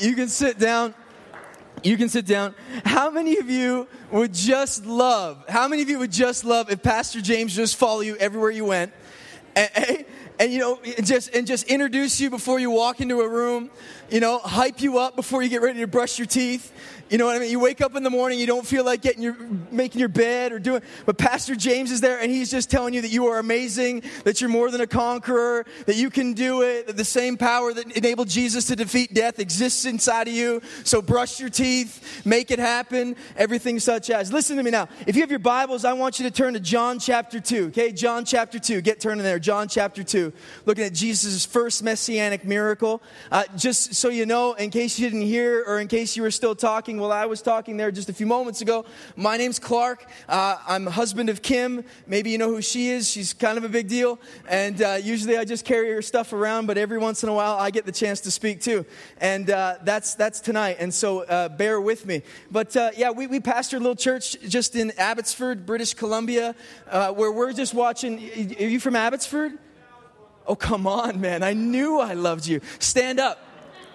You can sit down. You can sit down. How many of you would just love, how many of you would just love if Pastor James just follow you everywhere you went? And, and, you know, just and just introduce you before you walk into a room, you know, hype you up before you get ready to brush your teeth, you know what I mean? You wake up in the morning, you don't feel like getting your, making your bed or doing, but Pastor James is there and he's just telling you that you are amazing, that you're more than a conqueror, that you can do it, that the same power that enabled Jesus to defeat death exists inside of you. So brush your teeth, make it happen, everything such as. Listen to me now. If you have your Bibles, I want you to turn to John chapter 2, okay? John chapter 2. Get turning there. John chapter 2. Looking at Jesus' first messianic miracle. Uh, just so you know, in case you didn't hear or in case you were still talking, while I was talking there just a few moments ago. My name's Clark. Uh, I'm husband of Kim. Maybe you know who she is. She's kind of a big deal. And uh, usually I just carry her stuff around, but every once in a while I get the chance to speak too. And uh, that's, that's tonight. And so uh, bear with me. But uh, yeah, we, we pastor a little church just in Abbotsford, British Columbia, where we're just watching. Are you from Abbotsford? Oh, come on, man. I knew I loved you. Stand up.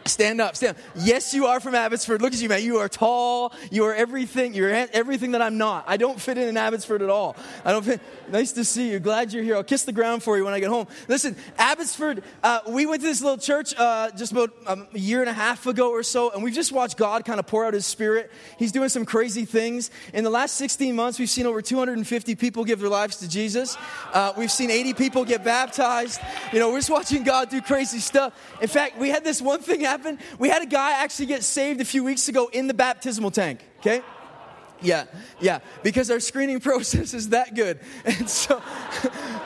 Stand up, stand up. Yes, you are from Abbotsford. Look at you, man. You are tall. You are everything. You're everything that I'm not. I don't fit in in Abbotsford at all. I don't fit. Nice to see you. Glad you're here. I'll kiss the ground for you when I get home. Listen, Abbotsford, uh, we went to this little church uh, just about um, a year and a half ago or so, and we've just watched God kind of pour out his spirit. He's doing some crazy things. In the last 16 months, we've seen over 250 people give their lives to Jesus. Uh, we've seen 80 people get baptized. You know, we're just watching God do crazy stuff. In fact, we had this one thing happen happened? We had a guy actually get saved a few weeks ago in the baptismal tank, okay? Yeah, yeah, because our screening process is that good. And so,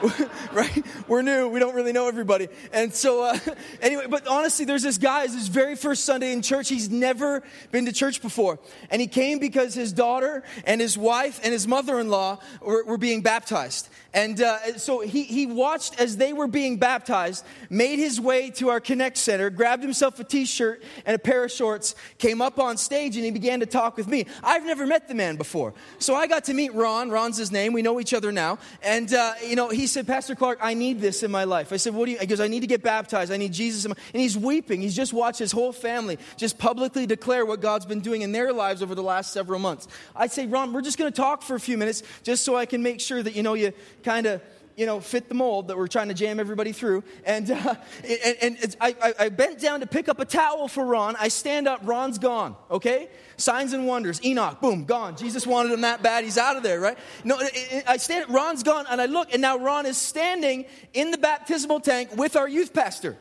right, we're new, we don't really know everybody. And so, uh, anyway, but honestly, there's this guy, it's his very first Sunday in church. He's never been to church before. And he came because his daughter and his wife and his mother in law were, were, being baptized. And uh, so he, he watched as they were being baptized, made his way to our Connect Center, grabbed himself a t shirt and a pair of shorts, came up on stage, and he began to talk with me. I've never met the man before. So I got to meet Ron. Ron's his name. We know each other now. And, uh, you know, he said, Pastor Clark, I need this in my life. I said, What do you? He goes, I need to get baptized. I need Jesus. And he's weeping. He's just watched his whole family just publicly declare what God's been doing in their lives over the last several months. I'd say, Ron, we're just going to talk for a few minutes just so I can make sure that, you know, you kind of you know, fit the mold that we're trying to jam everybody through. And, uh, and, and I, I, bent down to pick up a towel for Ron. I stand up, Ron's gone, okay? Signs and wonders, Enoch, boom, gone. Jesus wanted him that bad, he's out of there, right? No, I stand, Ron's gone, and I look, and now Ron is standing in the baptismal tank with our youth pastor,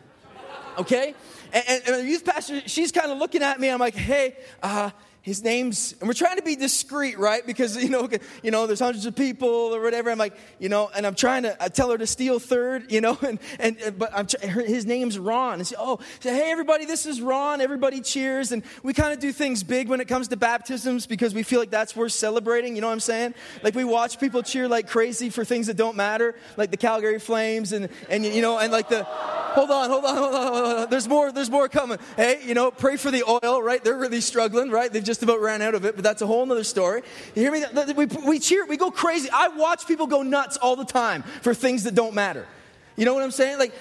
okay? And, and, and the youth pastor, she's kind of looking at me. I'm like, hey, uh, his name's and we're trying to be discreet right? Because you know you know there's hundreds of people or whatever. I'm like you know and i'm trying to I tell her to steal third you know and and uh, but I'm, his name's ron. And say oh say, hey everybody this is ron. Everybody cheers. And we kind of do things big when it comes to baptisms because we feel like that's worth celebrating. You know what i'm saying? Like we watch people cheer like crazy for things that don't matter like the calgary flames and and you know and like the hold on hold on hold on, hold on. there's more there's more coming. Hey you know pray for the oil right? They're really struggling right? They've just about ran out of it, but that's a whole other story. You hear me? We, we cheer, we go crazy. I watch people go nuts all the time for things that don't matter. You know what I'm saying? Like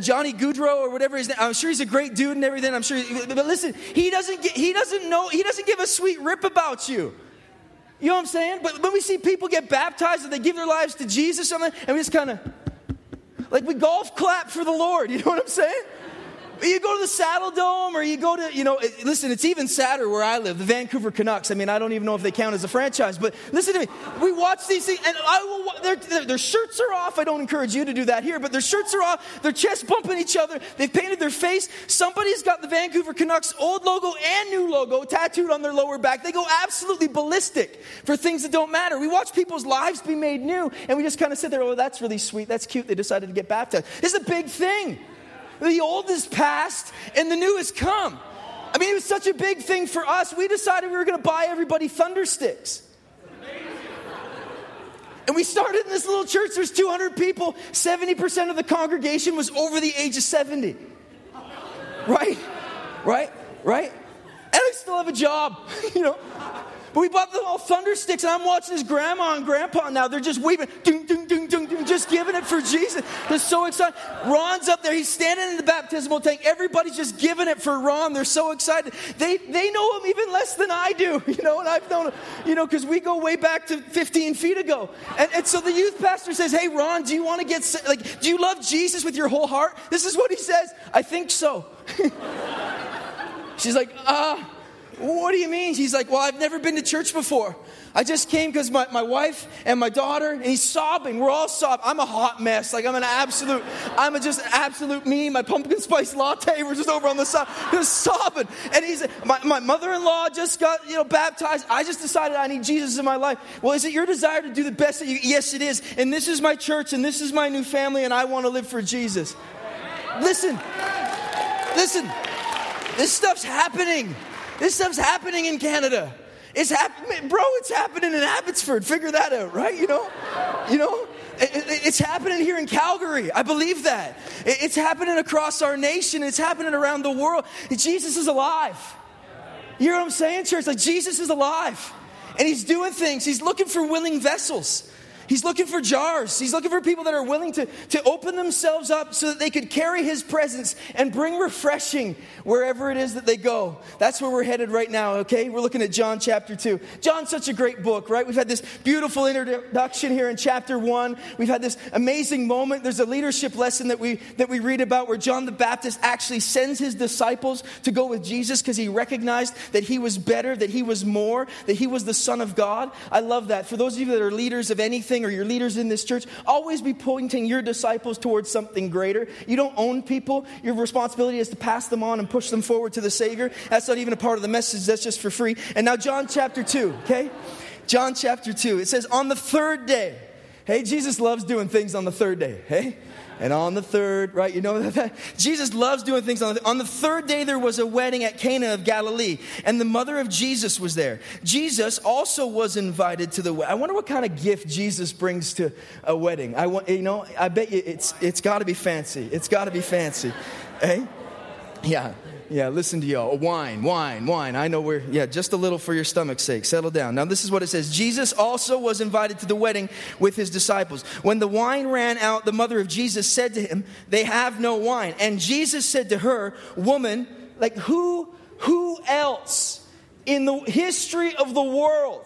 Johnny Gaudreau or whatever his name. I'm sure he's a great dude and everything. I'm sure, but listen, he doesn't get, he doesn't know he doesn't give a sweet rip about you. You know what I'm saying? But when we see people get baptized and they give their lives to Jesus, or something, and we just kind of like we golf clap for the Lord. You know what I'm saying? You go to the Saddledome or you go to, you know, listen, it's even sadder where I live, the Vancouver Canucks. I mean, I don't even know if they count as a franchise, but listen to me. We watch these things and I will, their, their shirts are off. I don't encourage you to do that here, but their shirts are off. Their chests bumping each other. They've painted their face. Somebody's got the Vancouver Canucks old logo and new logo tattooed on their lower back. They go absolutely ballistic for things that don't matter. We watch people's lives be made new and we just kind of sit there, oh, that's really sweet. That's cute. They decided to get baptized. This is a big thing. The old is past and the new has come. I mean, it was such a big thing for us. We decided we were going to buy everybody thunder sticks. And we started in this little church. There's 200 people. 70% of the congregation was over the age of 70. Right? Right? Right? And I still have a job, you know. But we bought them all thunder sticks, and I'm watching his grandma and grandpa now. They're just weeping. Ding, ding, ding, just giving it for Jesus. They're so excited. Ron's up there. He's standing in the baptismal tank. Everybody's just giving it for Ron. They're so excited. They, they know him even less than I do, you know, and I've known him, you know, because we go way back to 15 feet ago. And, and so the youth pastor says, Hey, Ron, do you want to get, like, do you love Jesus with your whole heart? This is what he says. I think so. She's like, uh, what do you mean? He's like, well, I've never been to church before. I just came because my, my wife and my daughter, and he's sobbing. We're all sobbing. I'm a hot mess. Like, I'm an absolute, I'm a just absolute me. My pumpkin spice latte, we're just over on the side, just sobbing. And he's, my, my mother in law just got, you know, baptized. I just decided I need Jesus in my life. Well, is it your desire to do the best that you, yes, it is. And this is my church, and this is my new family, and I want to live for Jesus. Listen, listen, this stuff's happening. This stuff's happening in Canada. It's happening, bro. It's happening in Abbotsford. Figure that out, right? You know, you know. It's happening here in Calgary. I believe that. It's happening across our nation. It's happening around the world. Jesus is alive. You know what I'm saying, church? Like Jesus is alive, and He's doing things. He's looking for willing vessels. He's looking for jars. He's looking for people that are willing to, to open themselves up so that they could carry His presence and bring refreshing wherever it is that they go. That's where we're headed right now, okay? We're looking at John chapter 2. John's such a great book, right? We've had this beautiful introduction here in chapter 1. We've had this amazing moment. There's a leadership lesson that we, that we read about where John the Baptist actually sends his disciples to go with Jesus because he recognized that he was better, that he was more, that he was the Son of God. I love that. For those of you that are leaders of anything, or your leaders in this church, always be pointing your disciples towards something greater. You don't own people. Your responsibility is to pass them on and push them forward to the Savior. That's not even a part of the message, that's just for free. And now, John chapter 2, okay? John chapter 2. It says, On the third day, hey, Jesus loves doing things on the third day, hey? And on the third, right, you know that Jesus loves doing things. On the, on the third day, there was a wedding at Cana of Galilee, and the mother of Jesus was there. Jesus also was invited to the wedding. I wonder what kind of gift Jesus brings to a wedding. I want, you know, I bet you it's, it's got to be fancy. It's got to be fancy. Hey? Yeah. Yeah, listen to y'all. Wine, wine, wine. I know we're, yeah, just a little for your stomach's sake. Settle down. Now, this is what it says Jesus also was invited to the wedding with his disciples. When the wine ran out, the mother of Jesus said to him, They have no wine. And Jesus said to her, Woman, like who, who else in the history of the world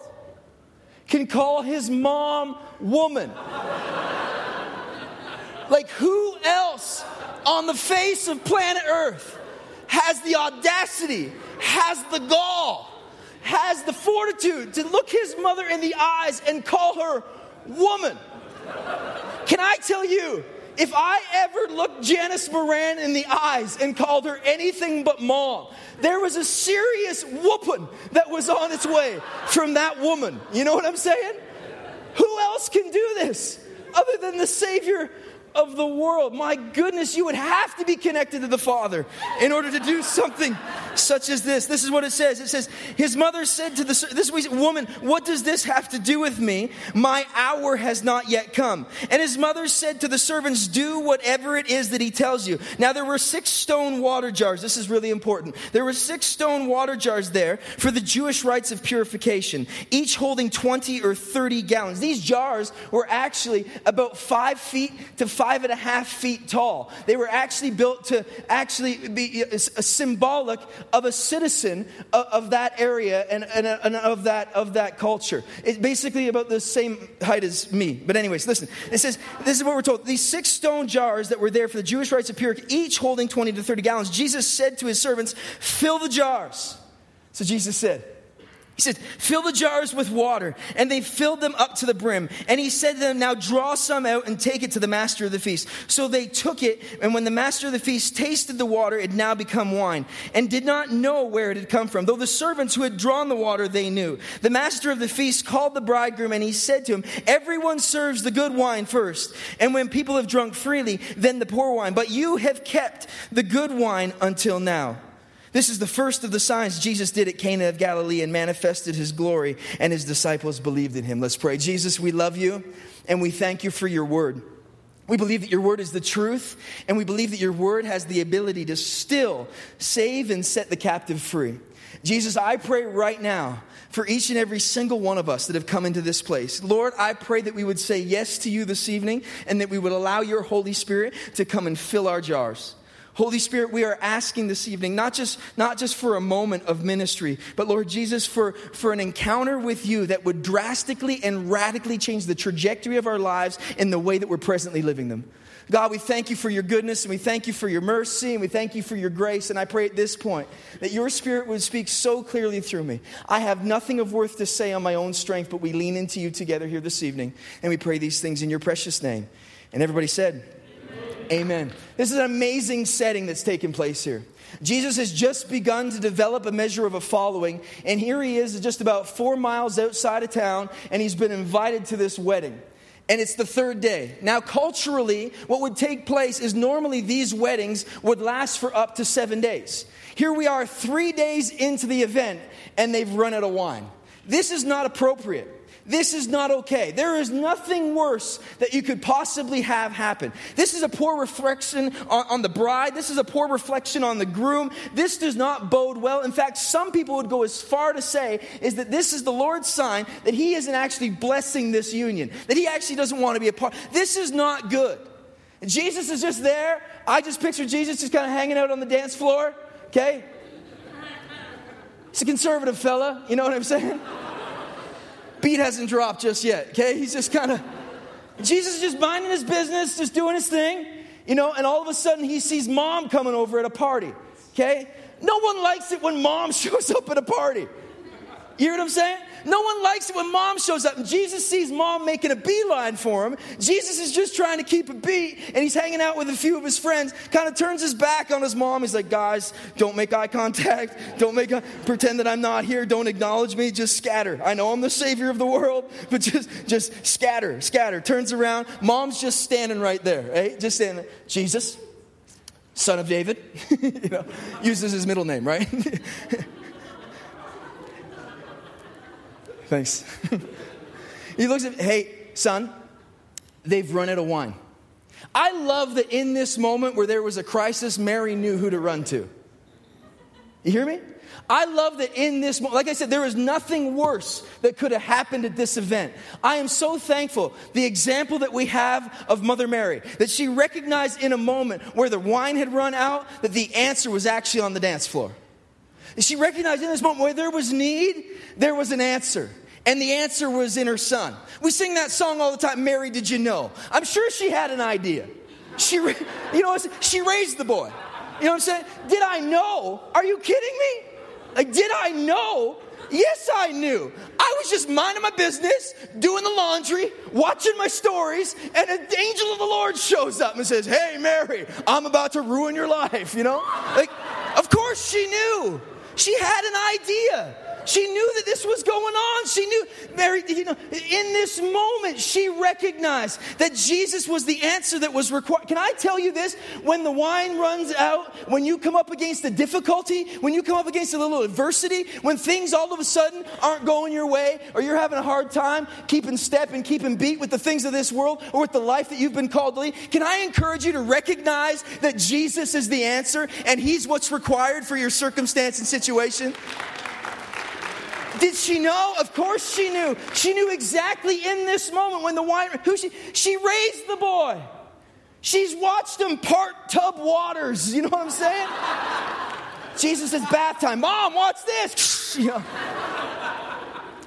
can call his mom woman? like who else on the face of planet Earth? Has the audacity, has the gall, has the fortitude to look his mother in the eyes and call her woman. Can I tell you, if I ever looked Janice Moran in the eyes and called her anything but mom, there was a serious whooping that was on its way from that woman. You know what I'm saying? Who else can do this other than the Savior of the world. My goodness, you would have to be connected to the Father in order to do something such as this. This is what it says. It says, His mother said to the this woman, What does this have to do with me? My hour has not yet come. And his mother said to the servants, Do whatever it is that he tells you. Now there were six stone water jars. This is really important. There were six stone water jars there for the Jewish rites of purification, each holding 20 or 30 gallons. These jars were actually about five feet to five and a half feet tall. They were actually built to actually be uh, a, a symbolic of a citizen of, of that area and, and, uh, and, of, that, of that culture. It's basically about the same height as me. But, anyways, listen. It says, this is what we're told. These six stone jars that were there for the Jewish rites of purity, each holding 20 to 30 gallons, Jesus said to his servants, Fill the jars. So Jesus said, he said, Fill the jars with water. And they filled them up to the brim. And he said to them, Now draw some out and take it to the master of the feast. So they took it. And when the master of the feast tasted the water, it now become wine, and did not know where it had come from. Though the servants who had drawn the water, they knew. The master of the feast called the bridegroom, and he said to him, Everyone serves the good wine first. And when people have drunk freely, then the poor wine. But you have kept the good wine until now. This is the first of the signs Jesus did at Cana of Galilee and manifested his glory, and his disciples believed in him. Let's pray. Jesus, we love you and we thank you for your word. We believe that your word is the truth, and we believe that your word has the ability to still save and set the captive free. Jesus, I pray right now for each and every single one of us that have come into this place. Lord, I pray that we would say yes to you this evening and that we would allow your Holy Spirit to come and fill our jars. Holy Spirit, we are asking this evening, not just, not just for a moment of ministry, but Lord Jesus, for, for an encounter with you that would drastically and radically change the trajectory of our lives in the way that we're presently living them. God, we thank you for your goodness and we thank you for your mercy and we thank you for your grace. And I pray at this point that your spirit would speak so clearly through me. I have nothing of worth to say on my own strength, but we lean into you together here this evening and we pray these things in your precious name. And everybody said, Amen. This is an amazing setting that's taking place here. Jesus has just begun to develop a measure of a following, and here he is just about four miles outside of town, and he's been invited to this wedding. And it's the third day. Now, culturally, what would take place is normally these weddings would last for up to seven days. Here we are, three days into the event, and they've run out of wine. This is not appropriate. This is not okay. There is nothing worse that you could possibly have happen. This is a poor reflection on, on, the bride. This is a poor reflection on the groom. This does not bode well. In fact, some people would go as far to say is that this is the Lord's sign that He isn't actually blessing this union, that He actually doesn't want to be a part. This is not good. Jesus is just there. I just picture Jesus just kind of hanging out on the dance floor. Okay? He's a conservative fella. You know what I'm saying? Beat hasn't dropped just yet, okay? He's just kind of, Jesus is just minding his business, just doing his thing, you know, and all of a sudden he sees mom coming over at a party, okay? No one likes it when mom shows up at a party. You hear what I'm saying? No one likes it when mom shows up. And Jesus sees mom making a beeline for him. Jesus is just trying to keep a beat, and he's hanging out with a few of his friends. Kind of turns his back on his mom. He's like, guys, don't make eye contact. Don't make a, pretend that I'm not here. Don't acknowledge me. Just scatter. I know I'm the savior of the world, but just just scatter, scatter. Turns around. Mom's just standing right there, right? Just standing. Jesus, son of David, you know, uses his middle name, right? Thanks. he looks at, hey, son, they've run out of wine. I love that in this moment where there was a crisis, Mary knew who to run to. You hear me? I love that in this moment, like I said, there is nothing worse that could have happened at this event. I am so thankful the example that we have of Mother Mary, that she recognized in a moment where the wine had run out, that the answer was actually on the dance floor. She recognized in this moment where there was need, there was an answer. And the answer was in her son. We sing that song all the time, Mary, did you know? I'm sure she had an idea. She, you know, she raised the boy. You know what I'm saying? Did I know? Are you kidding me? Like, did I know? Yes, I knew. I was just minding my business, doing the laundry, watching my stories, and an angel of the Lord shows up and says, Hey, Mary, I'm about to ruin your life, you know? Like, of course she knew. She had an idea. She knew that this was going on. She knew, Mary, you know, in this moment, she recognized that Jesus was the answer that was required. Can I tell you this? When the wine runs out, when you come up against a difficulty, when you come up against a little adversity, when things all of a sudden aren't going your way, or you're having a hard time keeping step and keeping beat with the things of this world or with the life that you've been called to lead, can I encourage you to recognize that Jesus is the answer and He's what's required for your circumstance and situation? Did she know? Of course she knew. She knew exactly in this moment when the wine, who she, she raised the boy. She's watched him part tub waters. You know what I'm saying? Jesus says, bath time. Mom, watch this. Know,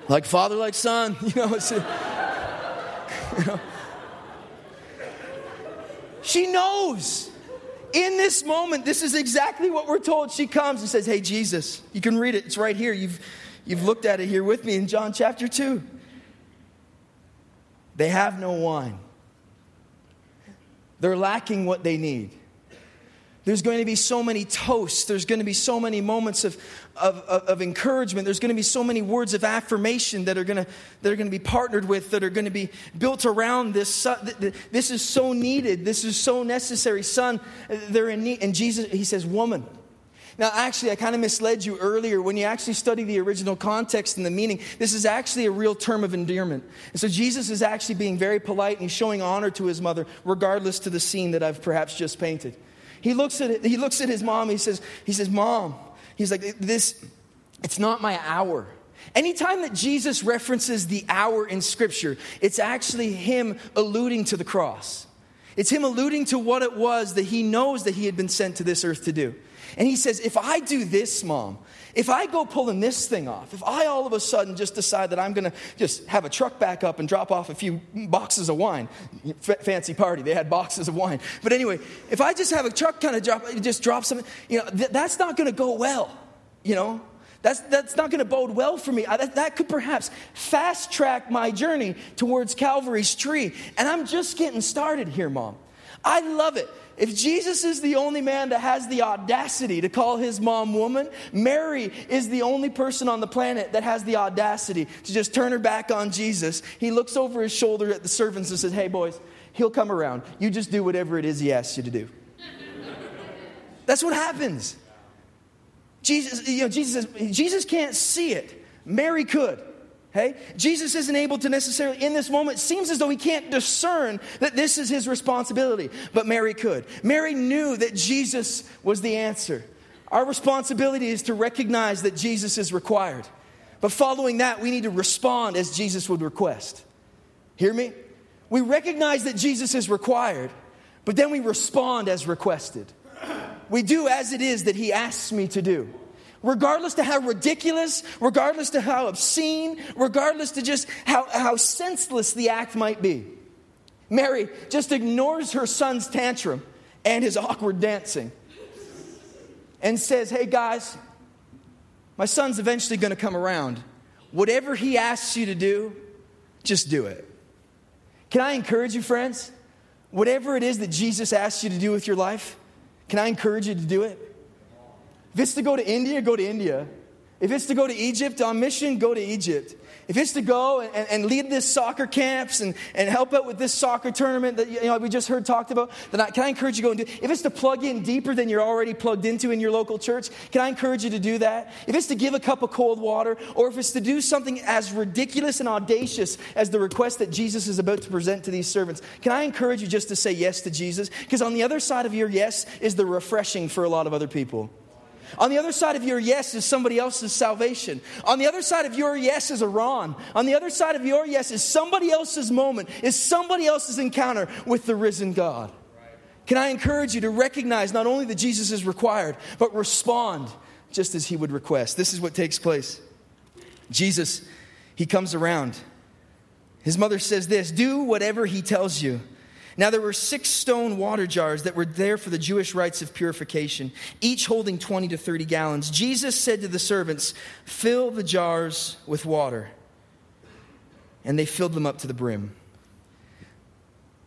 like father, like son. You know, you know. She knows. In this moment, this is exactly what we're told. She comes and says, Hey, Jesus, you can read it. It's right here. You've, You've looked at it here with me in John chapter 2. They have no wine. They're lacking what they need. There's going to be so many toasts. There's going to be so many moments of, of, of, of, encouragement. There's going to be so many words of affirmation that are, going to, that are going to be partnered with, that are going to be built around this. This is so needed. This is so necessary. Son, they're in need. And Jesus, he says, Woman, Now, actually, I kind of misled you earlier. When you actually study the original context and the meaning, this is actually a real term of endearment. And so Jesus is actually being very polite and he's showing honor to his mother, regardless to the scene that I've perhaps just painted. He looks at, it, he looks at his mom, he says, he says, Mom, he's like, this, it's not my hour. Anytime that Jesus references the hour in Scripture, it's actually him alluding to the cross. It's him alluding to what it was that he knows that he had been sent to this earth to do. And he says, If I do this, mom, if I go pulling this thing off, if I all of a sudden just decide that I'm going to just have a truck back up and drop off a few boxes of wine, F- fancy party, they had boxes of wine. But anyway, if I just have a truck kind of drop, just drop something, you know, th- that's not going to go well, you know? That's, that's not going to bode well for me. I, that, that could perhaps fast track my journey towards Calvary's tree. And I'm just getting started here, Mom. I love it. If Jesus is the only man that has the audacity to call his mom woman, Mary is the only person on the planet that has the audacity to just turn her back on Jesus. He looks over his shoulder at the servants and says, Hey, boys, he'll come around. You just do whatever it is he asks you to do. That's what happens. Jesus, you know, Jesus, says, Jesus can't see it. Mary could. Hey, Jesus isn't able to necessarily, in this moment, seems as though he can't discern that this is his responsibility, but Mary could. Mary knew that Jesus was the answer. Our responsibility is to recognize that Jesus is required. But following that, we need to respond as Jesus would request. Hear me? We recognize that Jesus is required, but then we respond as requested. We do as it is that he asks me to do regardless to how ridiculous, regardless to how obscene, regardless to just how, how senseless the act might be. Mary just ignores her son's tantrum and his awkward dancing and says, Hey guys, my son's eventually going to come around. Whatever he asks you to do, just do it. Can I encourage you, friends? Whatever it is that Jesus asks you to do with your life, can I encourage you to do it? If it's to go to India, go to India. If it's to go to Egypt on mission, go to Egypt. If it's to go and, and, lead this soccer camps and, and help out with this soccer tournament that you know, we just heard talked about, then I, can I encourage you to go and do it. If it's to plug in deeper than you're already plugged into in your local church, can I encourage you to do that? If it's to give a cup of cold water, or if it's to do something as ridiculous and audacious as the request that Jesus is about to present to these servants, can I encourage you just to say yes to Jesus? Because on the other side of your yes is the refreshing for a lot of other people. On the other side of your yes is somebody else's salvation. On the other side of your yes is Iran. On the other side of your yes is somebody else's moment, is somebody else's encounter with the risen God. Can I encourage you to recognize not only that Jesus is required, but respond just as he would request? This is what takes place. Jesus, he comes around. His mother says this do whatever he tells you. Now, there were six stone water jars that were there for the Jewish rites of purification, each holding 20 to 30 gallons. Jesus said to the servants, Fill the jars with water. And they filled them up to the brim.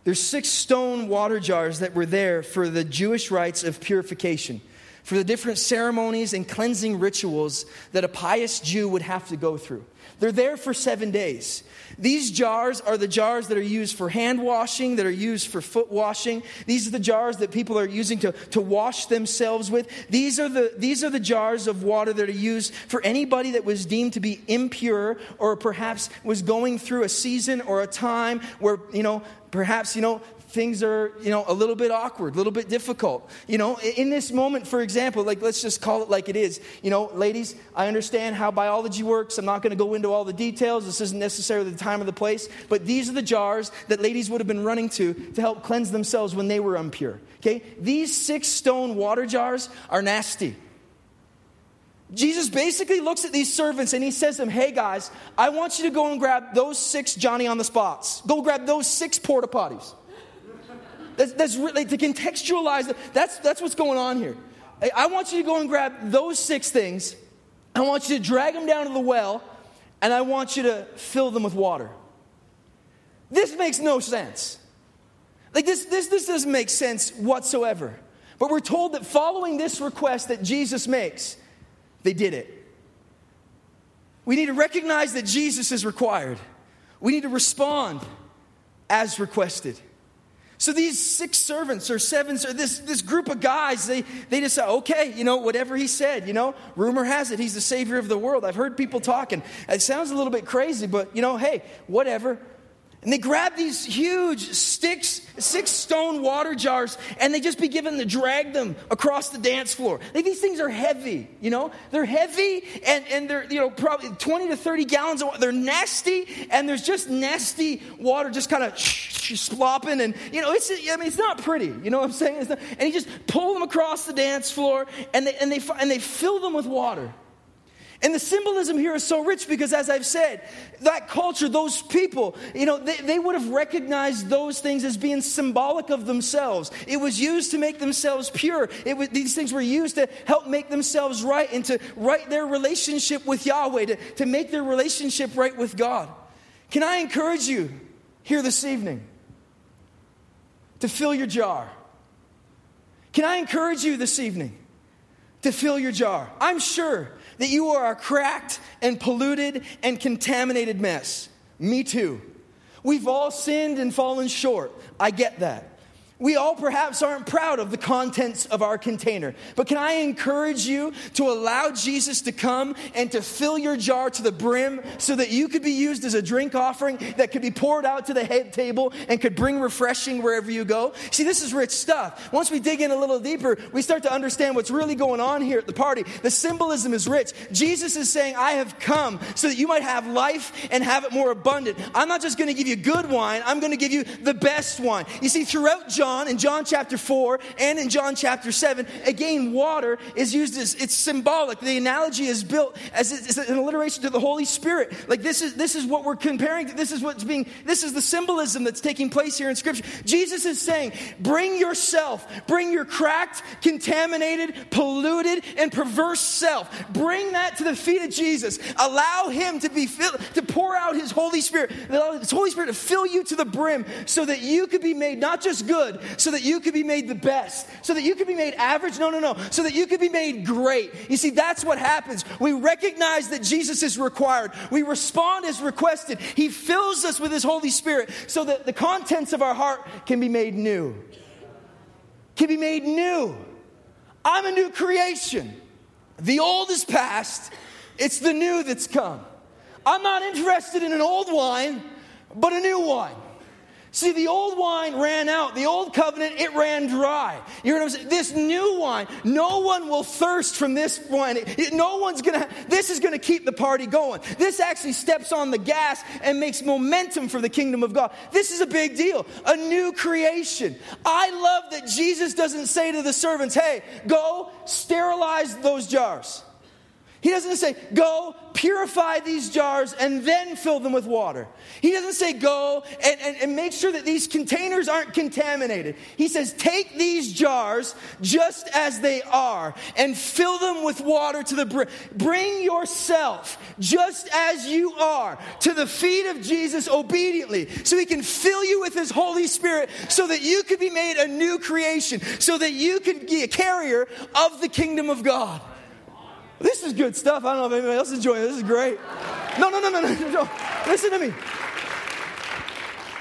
There's six stone water jars that were there for the Jewish rites of purification, for the different ceremonies and cleansing rituals that a pious Jew would have to go through. They're there for seven days. These jars are the jars that are used for hand washing, that are used for foot washing. These are the jars that people are using to, to wash themselves with. These are, the, these are the jars of water that are used for anybody that was deemed to be impure or perhaps was going through a season or a time where, you know, perhaps, you know, things are, you know, a little bit awkward, a little bit difficult. You know, in this moment, for example, like let's just call it like it is. You know, ladies, I understand how biology works. I'm not going to go into all the details. This isn't necessarily the time or the place. But these are the jars that ladies would have been running to to help cleanse themselves when they were impure. Okay? These six stone water jars are nasty. Jesus basically looks at these servants and he says to them, Hey guys, I want you to go and grab those six Johnny on the spots. Go grab those six porta potties. That's, that's really, to contextualize that's, that's what's going on here. I, I want you to go and grab those six things. I want you to drag them down to the well, and I want you to fill them with water. This makes no sense. Like, this, this, this doesn't make sense whatsoever. But we're told that following this request that Jesus makes, they did it. We need to recognize that Jesus is required. We need to respond as requested. So these six servants or seven, or this, this group of guys, they, they decide, okay, you know, whatever he said, you know, rumor has it he's the savior of the world. I've heard people talking. It sounds a little bit crazy, but, you know, hey, whatever. And they grab these huge sticks, six stone water jars, and they just begin to drag them across the dance floor. Like, these things are heavy, you know? They're heavy, and, and they're, you know, probably 20 to 30 gallons of water. They're nasty, and there's just nasty water just kind of slopping. And, you know, it's, I mean, it's not pretty, you know what I'm saying? Not, and he just pull them across the dance floor, and they, and, they, and they fill them with water. And the symbolism here is so rich because, as I've said, that culture, those people, you know, they, they would have recognized those things as being symbolic of themselves. It was used to make themselves pure. It was, these things were used to help make themselves right and to right their relationship with Yahweh, to, to make their relationship right with God. Can I encourage you here this evening to fill your jar? Can I encourage you this evening to fill your jar? I'm sure that you are a cracked and polluted and contaminated mess. Me too. We've all sinned and fallen short. I get that. We all perhaps aren't proud of the contents of our container. But can I encourage you to allow Jesus to come and to fill your jar to the brim so that you could be used as a drink offering that could be poured out to the head table and could bring refreshing wherever you go? See, this is rich stuff. Once we dig in a little deeper, we start to understand what's really going on here at the party. The symbolism is rich. Jesus is saying, I have come so that you might have life and have it more abundant. I'm not just going to give you good wine, I'm going to give you the best wine. You see, throughout John, John, in John chapter 4 and in John chapter 7, again, water is used as it's symbolic. The analogy is built as it's an alliteration to the Holy Spirit. Like this is this is what we're comparing to. This is what's being this is the symbolism that's taking place here in Scripture. Jesus is saying, bring yourself, bring your cracked, contaminated, polluted, and perverse self. Bring that to the feet of Jesus. Allow him to be filled, to pour out his Holy Spirit, allow his Holy Spirit to fill you to the brim so that you could be made not just good, so that you could be made the best, so that you could be made average. No, no, no. So that you could be made great. You see, that's what happens. We recognize that Jesus is required, we respond as requested. He fills us with His Holy Spirit so that the contents of our heart can be made new. Can be made new. I'm a new creation. The old is past, it's the new that's come. I'm not interested in an old wine, but a new wine. See, the old wine ran out. The old covenant, it ran dry. You know what I'm saying? This new wine, no one will thirst from this wine. It, no one's gonna, this is gonna keep the party going. This actually steps on the gas and makes momentum for the kingdom of God. This is a big deal. A new creation. I love that Jesus doesn't say to the servants, hey, go sterilize those jars. He doesn't say, go purify these jars and then fill them with water. He doesn't say, go and, and, and, make sure that these containers aren't contaminated. He says, take these jars just as they are and fill them with water to the brim. Bring yourself just as you are to the feet of Jesus obediently so he can fill you with his Holy Spirit so that you could be made a new creation, so that you can be a carrier of the kingdom of God. This is good stuff. I don't know if anybody else is enjoying it. This is great. No, no, no, no, no, no. Listen to me.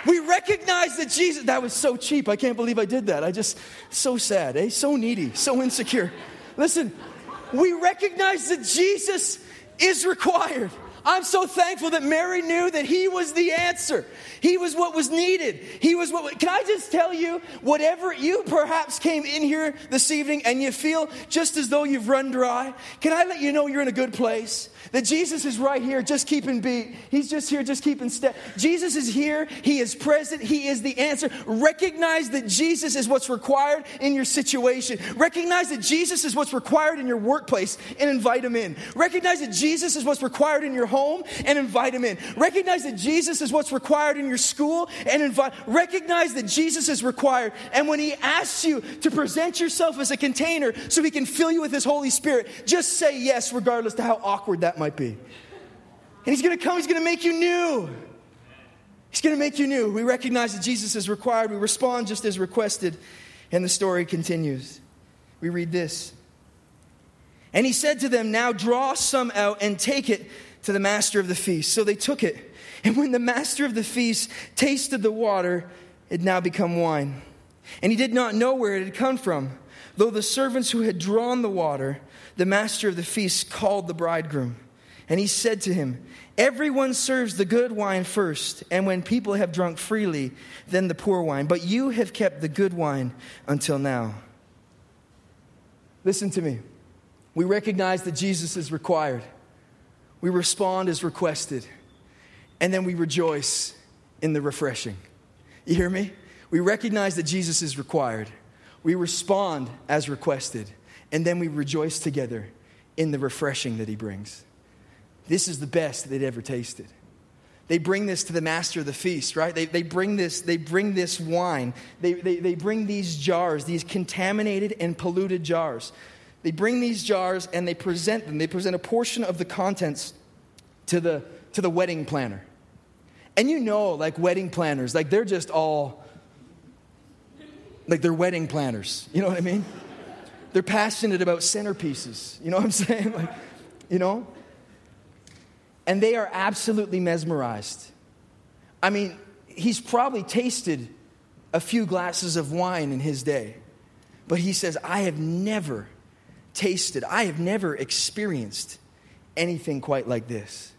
We recognize that Jesus, that was so cheap. I can't believe I did that. I just, so sad, eh? So needy, so insecure. Listen, we recognize that Jesus is required. I'm so thankful that Mary knew that he was the answer. He was what was needed. He was what. Can I just tell you, whatever you perhaps came in here this evening and you feel just as though you've run dry, can I let you know you're in a good place? That Jesus is right here, just keeping beat. He's just here, just keeping step. Jesus is here. He is present. He is the answer. Recognize that Jesus is what's required in your situation. Recognize that Jesus is what's required in your workplace and invite him in. Recognize that Jesus is what's required in your home and invite him in. Recognize that Jesus is what's required in your school and invite. Recognize that Jesus is required. And when he asks you to present yourself as a container so he can fill you with his Holy Spirit, just say yes, regardless to how awkward that might be. And he's going to come, he's going to make you new. He's going to make you new. We recognize that Jesus is required. We respond just as requested. And the story continues. We read this. And he said to them, Now draw some out and take it to the master of the feast. So they took it. And when the master of the feast tasted the water, it now become wine. And he did not know where it had come from. Though the servants who had drawn the water, the master of the feast called the bridegroom. And he said to him, Everyone serves the good wine first, and when people have drunk freely, then the poor wine. But you have kept the good wine until now. Listen to me. We recognize that Jesus is required, we respond as requested, and then we rejoice in the refreshing. You hear me? We recognize that Jesus is required. We respond as requested, and then we rejoice together in the refreshing that he brings. This is the best they'd ever tasted. They bring this to the master of the feast, right? They, they, bring, this, they bring this wine. They, they, they bring these jars, these contaminated and polluted jars. They bring these jars and they present them. They present a portion of the contents to the, to the wedding planner. And you know, like wedding planners, like they're just all, like they're wedding planners. You know what I mean? They're passionate about centerpieces. You know what I'm saying? Like, you know? And they are absolutely mesmerized. I mean, he's probably tasted a few glasses of wine in his day, but he says, I have never tasted, I have never experienced anything quite like this.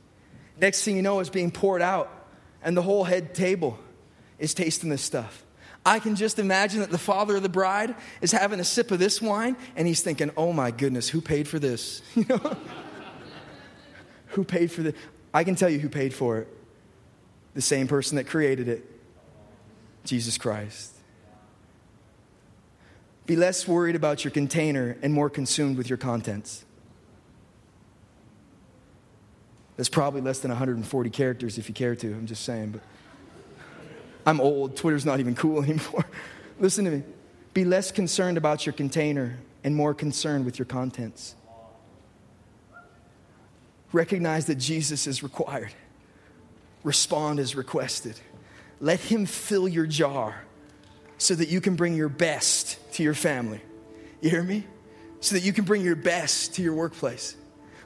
Next thing you know, it's being poured out and the whole head table is tasting this stuff. I can just imagine that the father of the bride is having a sip of this wine and he's thinking, oh my goodness, who paid for this? You know? who paid for this? I can tell you who paid for it. The same person that created it Jesus Christ. Be less worried about your container and more consumed with your contents. That's probably less than 140 characters if you care to. I'm just saying, but I'm old. Twitter's not even cool anymore. Listen to me. Be less concerned about your container and more concerned with your contents. Recognize that Jesus is required. Respond as requested. Let Him fill your jar so that you can bring your best to your family. You hear me? So that you can bring your best to your workplace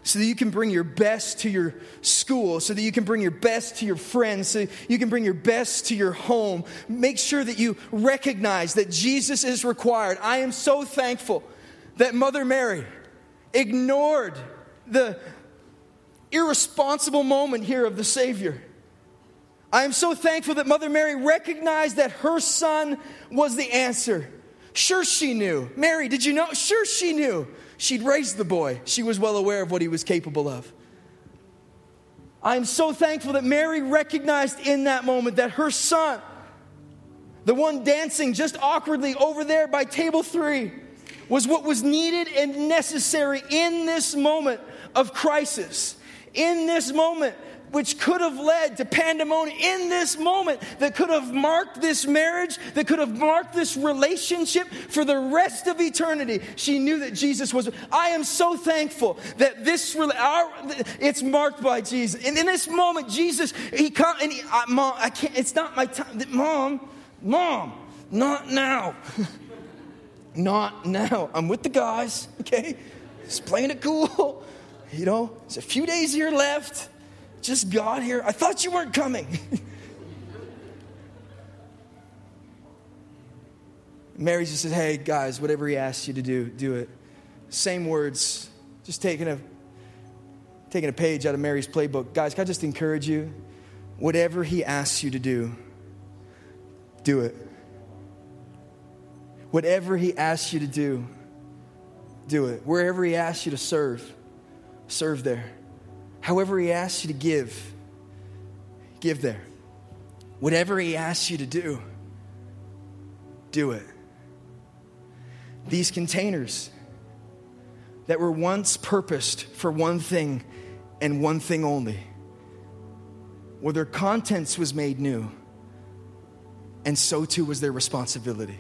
so that you can bring your best to your school, so that you can bring your best to your friends, so you can bring your best to your home. Make sure that you recognize that Jesus is required. I am so thankful that Mother Mary ignored the irresponsible moment here of the Savior. I am so thankful that Mother Mary recognized that her son was the answer. Sure, she knew. Mary, did you know? Sure, she knew. She'd raised the boy, she was well aware of what he was capable of. I'm so thankful that Mary recognized in that moment that her son, the one dancing just awkwardly over there by table three, was what was needed and necessary in this moment of crisis. In this moment which could have led to pandemonium in this moment that could have marked this marriage, that could have marked this relationship for the rest of eternity. She knew that Jesus was. I am so thankful that this our, it's marked by Jesus. And in this moment, Jesus, he come and he, I, mom, I can't. It's not my time. Mom, mom, not now. not now. I'm with the guys. Okay, just playing it cool. You know, there's a few days here left just got here. I thought you weren't coming. Mary just said, Hey, guys, whatever he asks you to do, do it. Same words, just taking a, taking a page out of Mary's playbook. Guys, can I just encourage you? Whatever he asks you to do, do it. Whatever he asks you to do, do it. Wherever he asks you to serve, serve there. However, He asks you to give, give there. Whatever He asks you to do, do it. These containers that were once purposed for one thing and one thing only, where their contents was made new, and so too was their responsibility.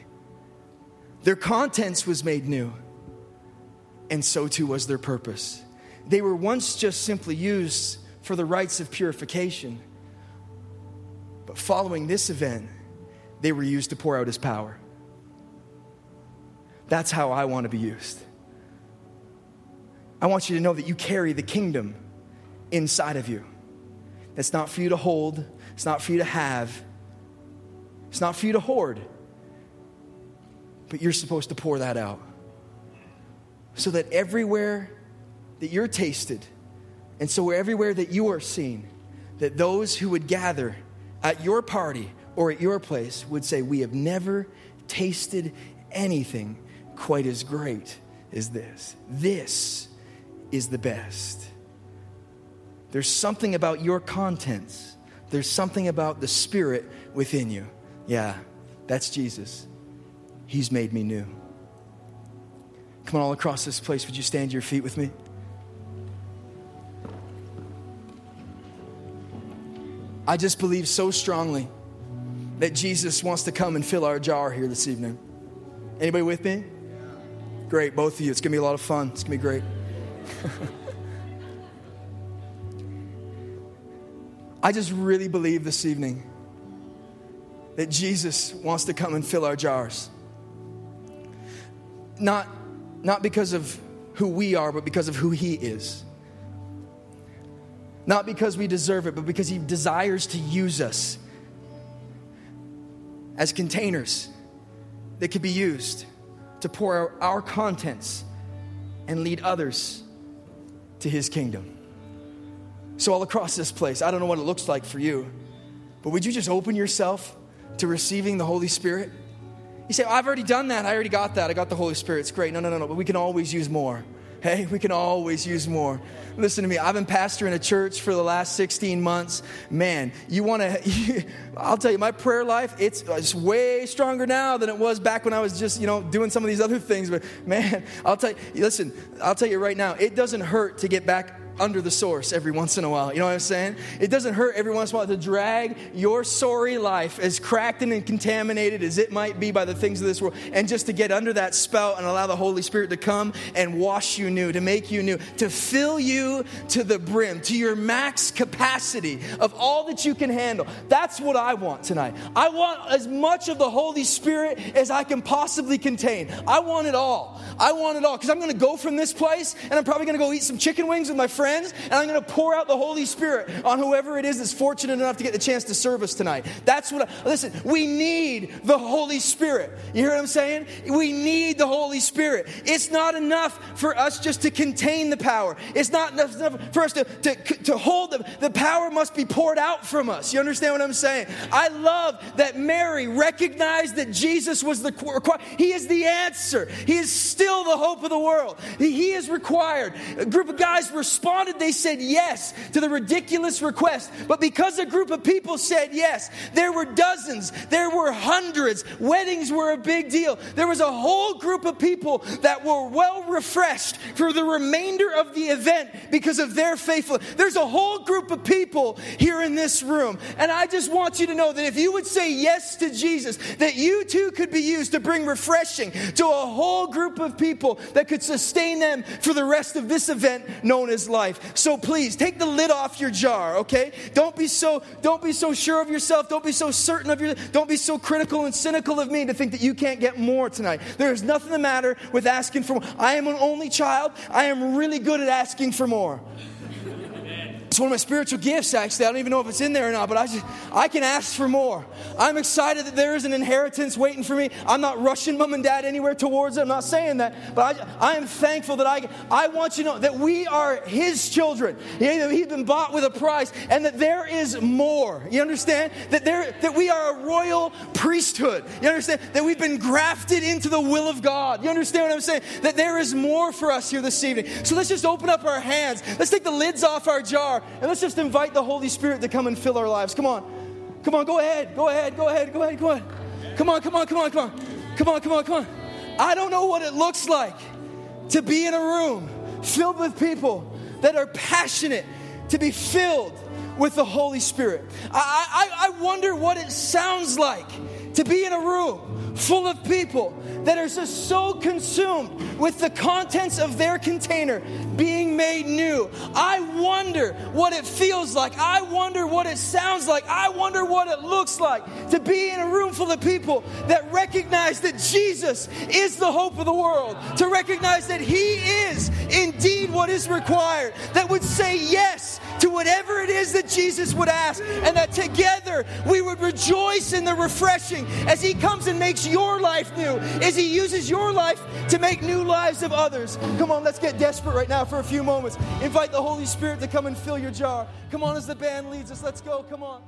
Their contents was made new, and so too was their purpose. They were once just simply used for the rites of purification. But following this event, they were used to pour out his power. That's how I want to be used. I want you to know that you carry the kingdom inside of you. It's not for you to hold, it's not for you to have, It's not for you to hoard, but you're supposed to pour that out. So that everywhere that you're tasted, and so where everywhere that you are seen, that those who would gather at your party or at your place would say, We have never tasted anything quite as great as this. This is the best. There's something about your contents, there's something about the Spirit within you. Yeah, that's Jesus. He's made me new. Come on, all across this place, would you stand to your feet with me? I just believe so strongly that Jesus wants to come and fill our jar here this evening. Anybody with me? Great, both of you. It's going to be a lot of fun. It's going to be great. I just really believe this evening that Jesus wants to come and fill our jars. Not, not because of who we are, but because of who He is. Not because we deserve it, but because He desires to use us as containers that could be used to pour our, our contents and lead others to His kingdom. So, all across this place, I don't know what it looks like for you, but would you just open yourself to receiving the Holy Spirit? You say, I've already done that. I already got that. I got the Holy Spirit. It's great. No, no, no, no. But we can always use more. Hey, we can always use more. Listen to me. I've been pastoring a church for the last 16 months. Man, you want to, I'll tell you, my prayer life, it's, it's way stronger now than it was back when I was just, you know, doing some of these other things. But man, I'll tell you, listen, I'll tell you right now, it doesn't hurt to get back under the source every once in a while. You know what I'm saying? It doesn't hurt every once in a while to drag your sorry life, as cracked and contaminated as it might be by the things of this world, and just to get under that spout and allow the Holy Spirit to come and wash you new, to make you new, to fill you to the brim, to your max capacity of all that you can handle. That's what I want tonight. I want as much of the Holy Spirit as I can possibly contain. I want it all. I want it all because I'm going to go from this place and I'm probably going to go eat some chicken wings with my friends friends, and I'm going to pour out the Holy Spirit on whoever it is that's fortunate enough to get the chance to serve us tonight. That's what, I, listen, we need the Holy Spirit. You hear what I'm saying? We need the Holy Spirit. It's not enough for us just to contain the power, it's not enough for us to, to, to hold the, the power must be poured out from us. You understand what I'm saying? I love that Mary recognized that Jesus was the he is the answer. He is still the hope of the world. He is required. A group of guys respond responded, they said yes to the ridiculous request. But because a group of people said yes, there were dozens, there were hundreds. Weddings were a big deal. There was a whole group of people that were well refreshed for the remainder of the event because of their faithfulness. There's a whole group of people here in this room. And I just want you to know that if you would say yes to Jesus, that you too could be used to bring refreshing to a whole group of people that could sustain them for the rest of this event known as life life. So please take the lid off your jar, okay? Don't be so don't be so sure of yourself. Don't be so certain of your don't be so critical and cynical of me to think that you can't get more tonight. There is nothing the matter with asking for more. I am an only child. I am really good at asking for more. It's one of my spiritual gifts, actually. I don't even know if it's in there or not, but I, just, I can ask for more. I'm excited that there is an inheritance waiting for me. I'm not rushing mom and dad anywhere towards it. I'm not saying that, but I, I am thankful that I, I want you to know that we are His children. He's been bought with a price, and that there is more. You understand? That, there, that we are a royal priesthood. You understand? That we've been grafted into the will of God. You understand what I'm saying? That there is more for us here this evening. So let's just open up our hands. Let's take the lids off our jar and let's just invite the Holy Spirit to come and fill our lives. Come on. Come on, go ahead. Go ahead. Go ahead. Go ahead. Go ahead. Come on, come on, come on, come on. Come on, come on, come on. I don't know what it looks like to be in a room filled with people that are passionate to be filled with the Holy Spirit. I, I, I wonder what it sounds like to be in a room full of people that are just so consumed with the contents of their container being made new. I wonder what it feels like. I wonder what it sounds like. I wonder what it looks like to be in a room full of people that recognize that Jesus is the hope of the world, to recognize that He is indeed what is required, that would say yes to whatever it is that Jesus would ask, and that together we would rejoice in the refreshing as He comes and makes your life new, as He uses your life to make new lives of others. Come on, let's get desperate right now for a few moments. Invite the Holy Spirit to come and fill your jar. Come on, as the band leads us, let's go. Come on.